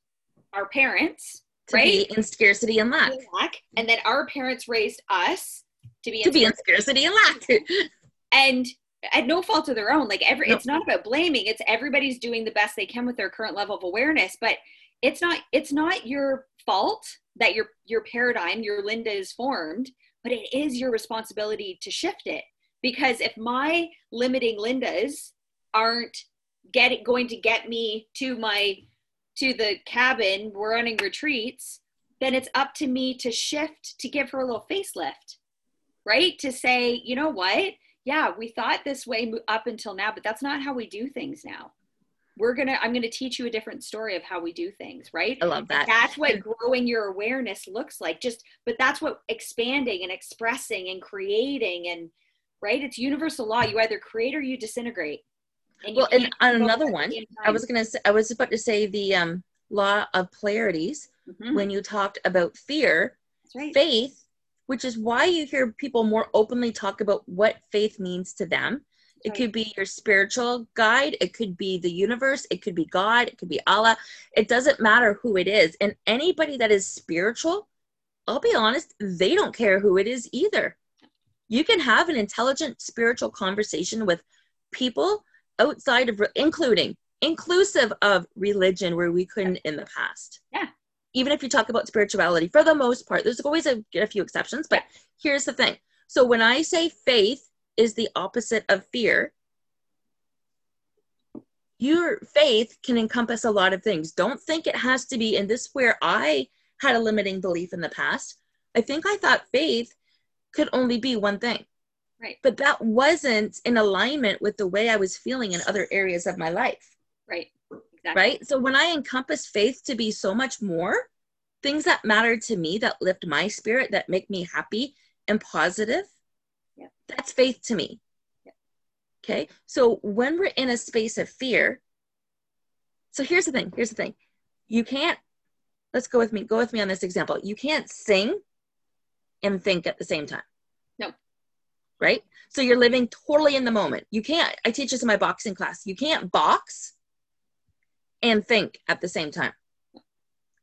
our parents, to right? be in scarcity and lack. lack, and then our parents raised us to be in, To be in scarcity. scarcity and lack. [LAUGHS] and at no fault of their own. Like every, No. it's not about blaming. It's everybody's doing the best they can with their current level of awareness. But it's not. It's not your fault that your your paradigm, your Linda is formed. But it is your responsibility to shift it. Because if my limiting Lindas aren't get going to get me to my to the cabin we're running retreats then it's up to me to shift to give her a little facelift right? To say you know what? Yeah we thought this way up until now but that's not how we do things now. We're gonna i'm gonna teach you a different story of how we do things right? I love that. that's what growing your awareness looks like just but that's what expanding and expressing and creating and right? It's universal law. You either create or you disintegrate and Well, and on another one, I was gonna say I was about to say the um, law of polarities Mhm, when you talked about fear, right faith, which is why you hear people more openly talk about what faith means to them. It could be your spiritual guide, it could be the universe, it could be God, it could be Allah. It doesn't matter who it is. And anybody that is spiritual, I'll be honest, they don't care who it is either. You can have an intelligent spiritual conversation with people outside of, including, inclusive of religion where we couldn't in the past. Yeah. Even if you talk about spirituality, for the most part, there's always a, a few exceptions, but here's the thing. So when I say faith is the opposite of fear, your faith can encompass a lot of things. Don't think it has to be, and this where I had a limiting belief in the past. I think I thought faith could only be one thing. Right. But that wasn't in alignment with the way I was feeling in other areas of my life. Right. Exactly. Right. So when I encompass faith to be so much more, things that matter to me, that lift my spirit, that make me happy and positive, Yeah. that's faith to me. Yeah. Okay. So when we're in a space of fear, so here's the thing. Here's the thing. You can't, let's go with me, go with me on this example. You can't sing and think at the same time. Right? So you're living totally in the moment. You can't, I teach this in my boxing class. You can't box and think at the same time.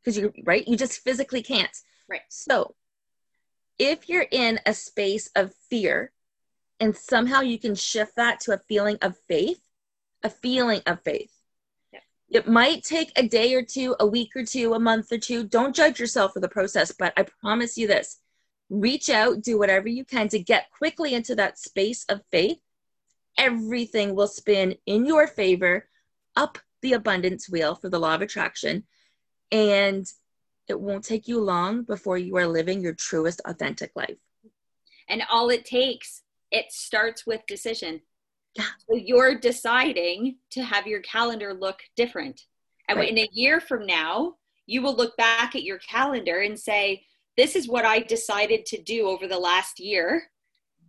Because you, right? You just physically can't. Right. So if you're in a space of fear and somehow you can shift that to a feeling of faith, a feeling of faith. Yep. It might take a day or two, a week or two, a month or two. Don't judge yourself for the process, but I promise you this reach out, do whatever you can to get quickly into that space of faith. Everything will spin in your favor up the abundance wheel for the law of attraction. And it won't take you long before you are living your truest, authentic life. And all it takes, it starts with decision. Yeah. So you're deciding to have your calendar look different. And Right. in a year from now, you will look back at your calendar and say, This is what I decided to do over the last year.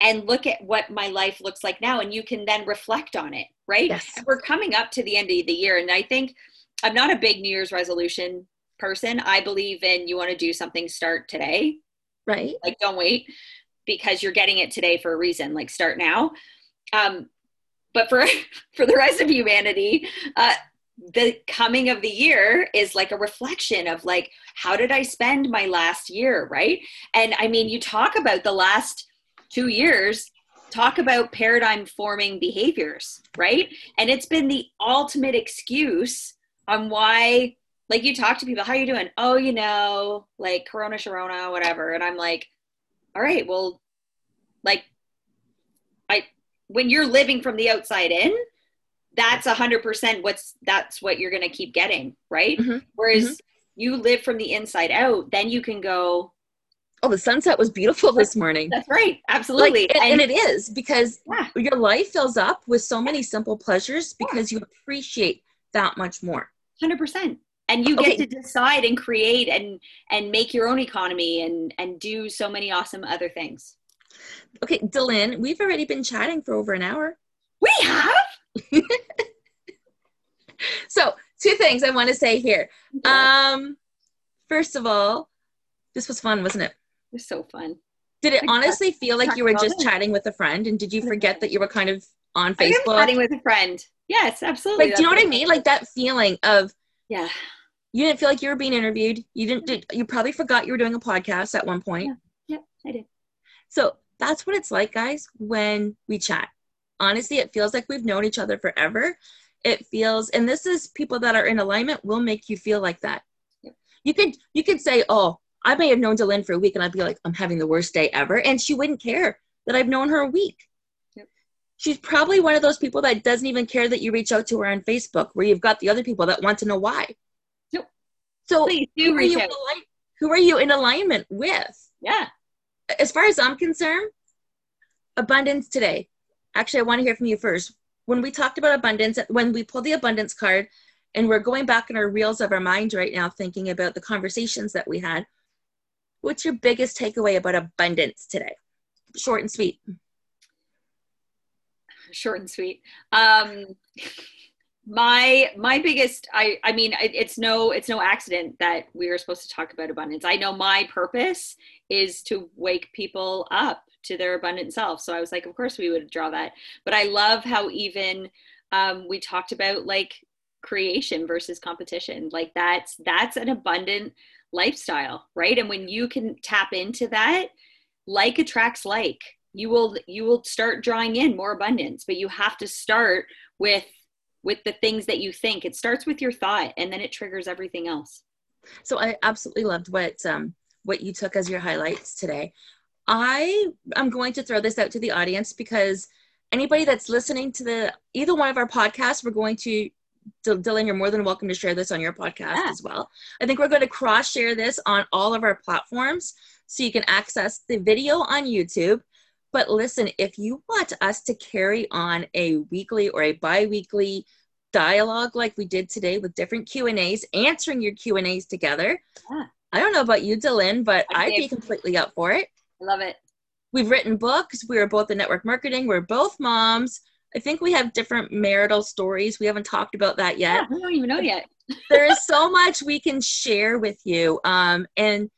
And look at what my life looks like now. And you can then reflect on it, right? Yes. And we're coming up to the end of the year. And I think I'm not a big New Year's resolution person. I believe in you want to do something, start today Right? like don't wait because you're getting it today for a reason like start now um but for [LAUGHS] for the rest of humanity uh the coming of the year is like a reflection of like how did i spend my last year right? And i mean you talk about the last two years talk about paradigm forming behaviors right? And it's been the ultimate excuse on why like you talk to people how you doing? Oh you know like corona sharona whatever. And i'm like all right well like i when you're living from the outside in that's a hundred percent what's that's what you're gonna keep getting right Mhm. whereas you live from the inside out then you can go Oh, the sunset was beautiful this morning. that's right absolutely Like, and, and it is because Yeah. your life fills up with so many simple pleasures because you appreciate that much more. Hundred percent. And you Okay. get to decide and create and and make your own economy and and do so many awesome other things. Okay, Dylan, we've already been chatting for over an hour. We have. [LAUGHS] So, two things I want to say here. Um, first of all, this was fun, wasn't it? it was so fun. Did it honestly feel like you were just it. chatting with a friend? And did you forget that you were kind of on Facebook? chatting with a friend. Yes, absolutely. Like, do you know what I mean? Like that feeling of Yeah. you didn't feel like you were being interviewed. You didn't. Did, you probably forgot you were doing a podcast at one point. Yeah. I did. So that's what it's like, guys, when we chat. Honestly, it feels like we've known each other forever. It feels, and this is people that are in alignment will make you feel like that. You could you could say, "Oh, I may have known Dylan for a week," and I'd be like, "I'm having the worst day ever," and she wouldn't care that I've known her a week. Yep. She's probably one of those people that doesn't even care that you reach out to her on Facebook, where you've got the other people that want to know why. Yep. So Please do are reach you out. align- who are you in alignment with? Yeah. as far as I'm concerned, abundance today. Actually, I want to hear from you first. When we talked about abundance, when we pulled the abundance card, and we're going back in our reels of our mind right now, thinking about the conversations that we had, what's your biggest takeaway about abundance today? Short and sweet. Short and sweet. Um my my biggest i i mean it, it's no it's no accident that we are supposed to talk about abundance i know my purpose is to wake people up to their abundant self. So i was like of course we would draw that. But i love how even um, we talked about like creation versus competition. Like that's that's an abundant lifestyle right? And when you can tap into that like attracts like. You will you will start drawing in more abundance but you have to start with with the things that you think. It starts with your thought and then it triggers everything else. So I absolutely loved what um, what you took as your highlights today. I am going to throw this out to the audience because anybody that's listening to the either one of our podcasts, we're going to Dylan, you're more than welcome to share this on your podcast Yeah. as well. I think we're going to cross share this on all of our platforms. so you can access the video on YouTube. But listen, if you want us to carry on a weekly or a bi-weekly dialogue like we did today with different Q&As, answering your Q&As together, yeah. I don't know about you, Dylan, but I'd be completely up for it. I love it. We've written books. We are both in network marketing. We're both moms. I think we have different marital stories. We haven't talked about that yet. Yeah, I don't even know yet. [LAUGHS] there is so much we can share with you. Um, and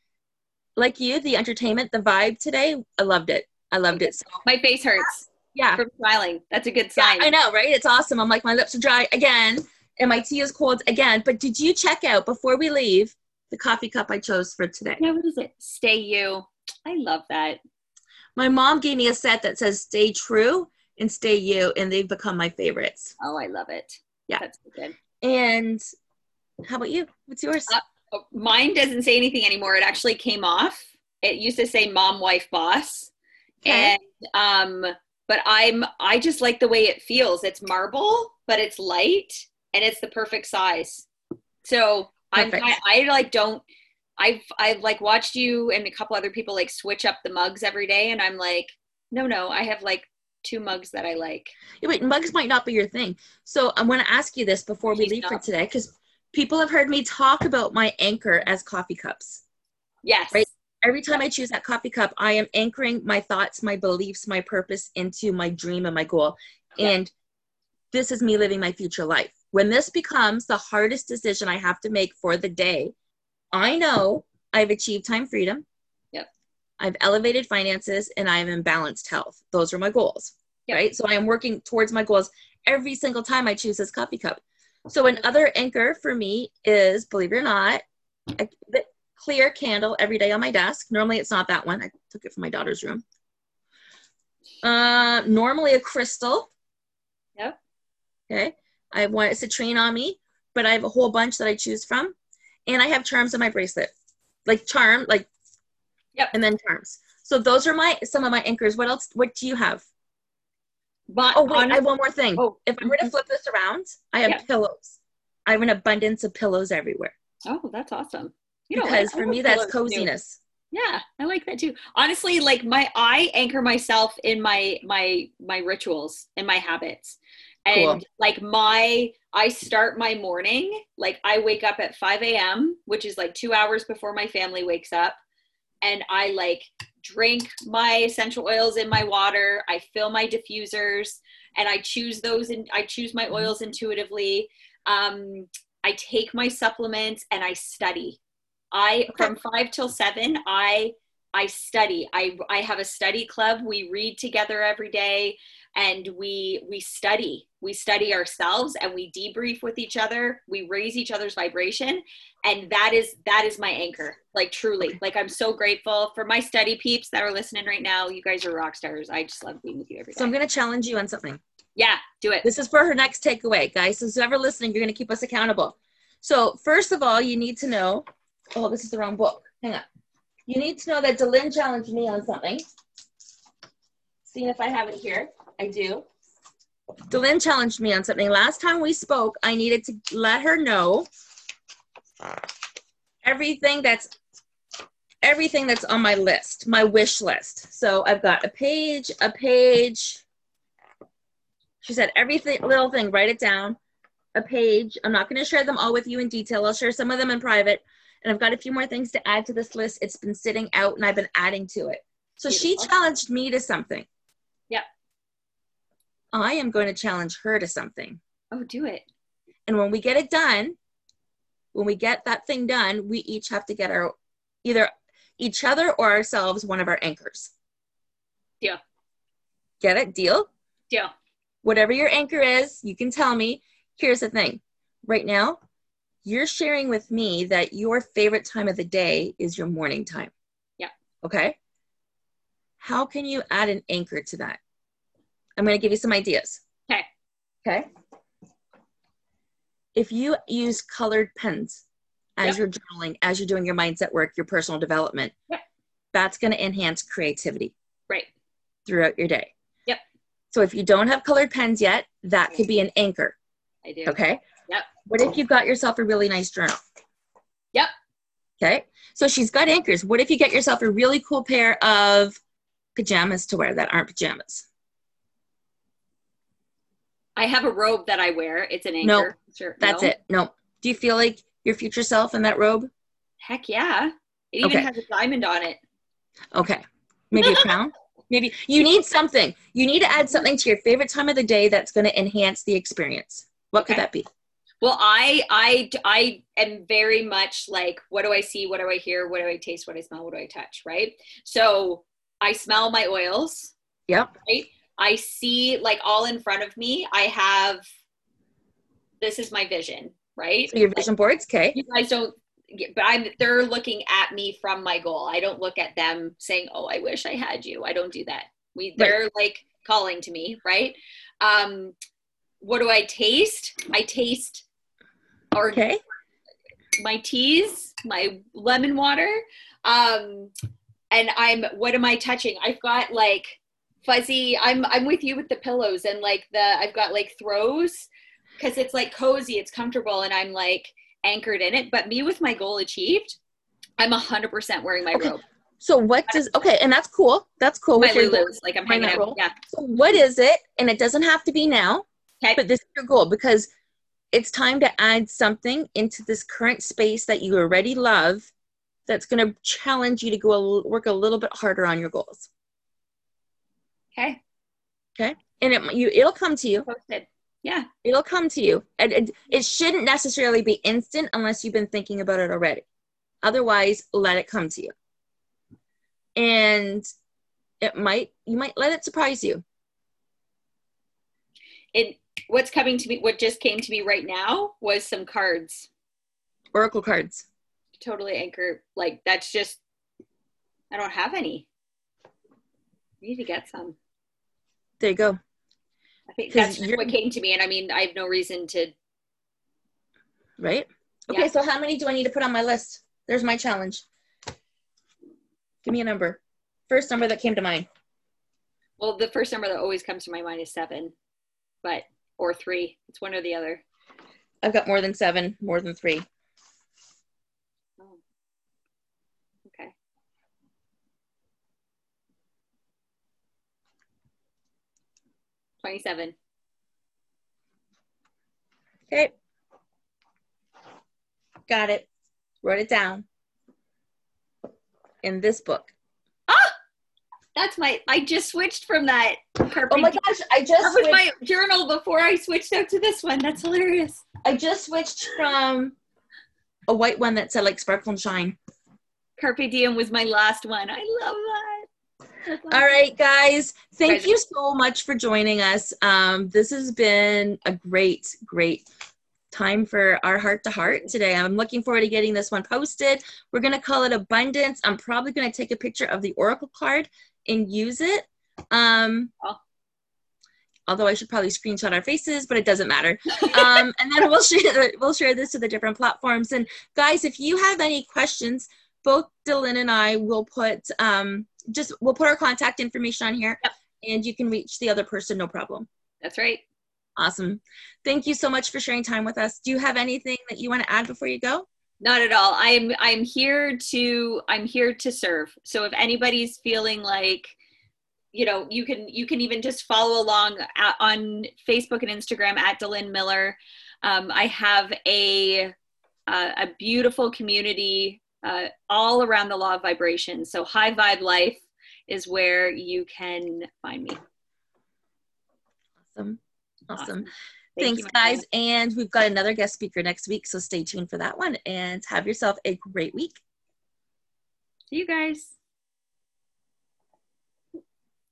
like you, the entertainment, the vibe today, I loved it. I loved it. So, my face hurts. Yeah. From smiling. That's a good sign. Yeah, I know, right? It's awesome. I'm like, my lips are dry again and my tea is cold again. But did you check out before we leave the coffee cup I chose for today? Yeah, what is it? Stay you. I love that. My mom gave me a set that says stay true and stay you, and they've become my favorites. Oh, I love it. Yeah. That's good. And how about you? What's yours? Uh, mine doesn't say anything anymore. It actually came off. It used to say mom, wife, boss. Okay. And um but I'm I just like the way it feels. It's marble, but it's light and it's the perfect size. So perfect. I'm I, I like don't I've I've like watched you and a couple other people like switch up the mugs every day and I'm like, no, no, I have like two mugs that I like. Yeah, wait, mugs might not be your thing. So I'm going to ask you this before we leave for today because people have heard me talk about my anchor as coffee cups. Yes. Right. Every time I choose that coffee cup, I am anchoring my thoughts, my beliefs, my purpose into my dream and my goal. Yeah. And this is me living my future life. When this becomes the hardest decision I have to make for the day, I know I've achieved time freedom. Yep. I've elevated finances and I have imbalanced health. Those are my goals. Yep. Right. So I am working towards my goals every single time I choose this coffee cup. So another anchor for me is, believe it or not, a clear candle every day on my desk. Normally it's not that one. I took it from my daughter's room. Uh, normally a crystal. Yep. Okay. I have one citrine on me, but I have a whole bunch that I choose from. And I have charms on my bracelet. Like charm, like Yep. And then charms. So those are my some of my anchors. What else? What do you have? But oh wait, I have one more thing. Oh, if I were to flip this around, I have pillows. I have an abundance of pillows everywhere. Oh, that's awesome. You know, because for me, that's coziness. Too. Yeah, I like that too. Honestly, like my I anchor myself in my my my rituals and my habits. And cool. like my I start my morning, like I wake up at 5 a.m., which is like two hours before my family wakes up. And I like drink my essential oils in my water. I fill my diffusers and I choose those and I choose my oils intuitively. Um, I take my supplements and I study. I okay. from five till seven, I I study. I I have a study club. We read together every day and we we study. We study ourselves and we debrief with each other. We raise each other's vibration and that is that is my anchor. Like truly. Like I'm so grateful for my study peeps that are listening right now. You guys are rock stars. I just love being with you every day. So I'm going to challenge you on something. Yeah, do it. This is for her next takeaway, guys. So whoever ever listening, you're going to keep us accountable. So first of all, you need to know Oh, this is the wrong book. Hang on. You need to know that Delin challenged me on something. Seeing if I have it here. I do. Delin challenged me on something. Last time we spoke, I needed to let her know everything that's everything that's on my list, my wish list. So I've got a page, a page. She said everything little thing, write it down. A page. I'm not going to share them all with you in detail. I'll share some of them in private and I've got a few more things to add to this list. It's been sitting out and I've been adding to it. So Beautiful. she challenged me to something. Yep. I am going to challenge her to something. Oh, do it. And when we get it done, when we get that thing done, we each have to get our either each other or ourselves one of our anchors. Deal. Get it? Deal? Deal. Whatever your anchor is, you can tell me. Here's the thing. Right now, you're sharing with me that your favorite time of the day is your morning time. Yeah. Okay. How can you add an anchor to that? I'm going to give you some ideas. Okay. Okay. If you use colored pens as yep. you're journaling, as you're doing your mindset work, your personal development, yep. that's going to enhance creativity. Right. Throughout your day. Yep. So if you don't have colored pens yet, that could be an anchor. I do. Okay. Yep. What if you've got yourself a really nice journal? Yep. Okay. So she's got anchors. What if you get yourself a really cool pair of pajamas to wear that aren't pajamas? I have a robe that I wear. It's an No, anchor. Sure. That's No? it. No. Do you feel like your future self in that robe? Heck yeah. It even Okay. has a diamond on it. Okay. Maybe a [LAUGHS] crown? Maybe you need something. You need to add something to your favorite time of the day that's going to enhance the experience. What could Okay. that be? Well, I I I am very much like what do I see, what do I hear, what do I taste, what do I smell, what do I touch, right? So I smell my oils, Yep. right? I see like all in front of me. I have this is my vision, right? So your vision boards, okay. you guys don't but I'm they're looking at me from my goal. I don't look at them saying, "Oh, I wish I had you." I don't do that. We they're like calling to me, right? Um what do I taste? I taste or Okay. my teas, my lemon water. Um and I'm what am I touching? I've got like fuzzy I'm I'm with you with the pillows and like the I've got like throws because it's like cozy, it's comfortable and I'm like anchored in it. But me with my goal achieved, I'm hundred percent wearing my Okay. robe. So what does okay, and that's cool. That's cool My with your goal. Lulu's, like I'm hanging out. Yeah. So what is it? And it doesn't have to be now, Okay. but this is your goal because it's time to add something into this current space that you already love that's going to challenge you to go a, work a little bit harder on your goals. Okay. Okay. And it you it'll come to you. Posted. Yeah. It'll come to you. And it, it shouldn't necessarily be instant unless you've been thinking about it already. Otherwise, let it come to you. And it might you might let it surprise you. It what's coming to me what just came to me right now was some cards. Oracle cards. Totally anchor. Like that's just I don't have any. I need to get some. There you go. I think that's what came to me, and I mean, I have no reason to. Right? Okay, Yeah. so how many do I need to put on my list? There's my challenge. Give me a number. First number that came to mind. Well, the first number that always comes to my mind is seven, but or three. It's one or the other. I've got more than seven, more than three. Oh. 27. Okay. Got it. Wrote it down. In this book. Ah! That's my, I just switched from that. Oh my gosh, I just that switched. my journal before I switched out to this one. That's hilarious. I just switched from a white one that said like sparkle and shine. Carpe diem was my last one. I love that. All right, guys. Thank you so much for joining us. Um, this has been a great, great time for our heart to heart today. I'm looking forward to getting this one posted. We're going to call it Abundance. I'm probably going to take a picture of the Oracle card and use it. Um, Oh. Although I should probably screenshot our faces, but it doesn't matter. Um, and then we'll [LAUGHS] share we'll share this to the different platforms. And guys, if you have any questions, both Dylan and I will put um, just we'll put our contact information on here, Yep. and you can reach the other person, no problem. That's right. Awesome. Thank you so much for sharing time with us. Do you have anything that you want to add before you go? Not at all. I'm I'm here to I'm here to serve. So if anybody's feeling like you know, you can you can even just follow along at, on Facebook and Instagram at Delyn Miller. Um, I have a uh, a beautiful community uh, all around the law of vibration. So high vibe life is where you can find me. Awesome. Awesome. Thank Thanks, guys. And we've got another guest speaker next week, so stay tuned for that one and have yourself a great week. See you guys.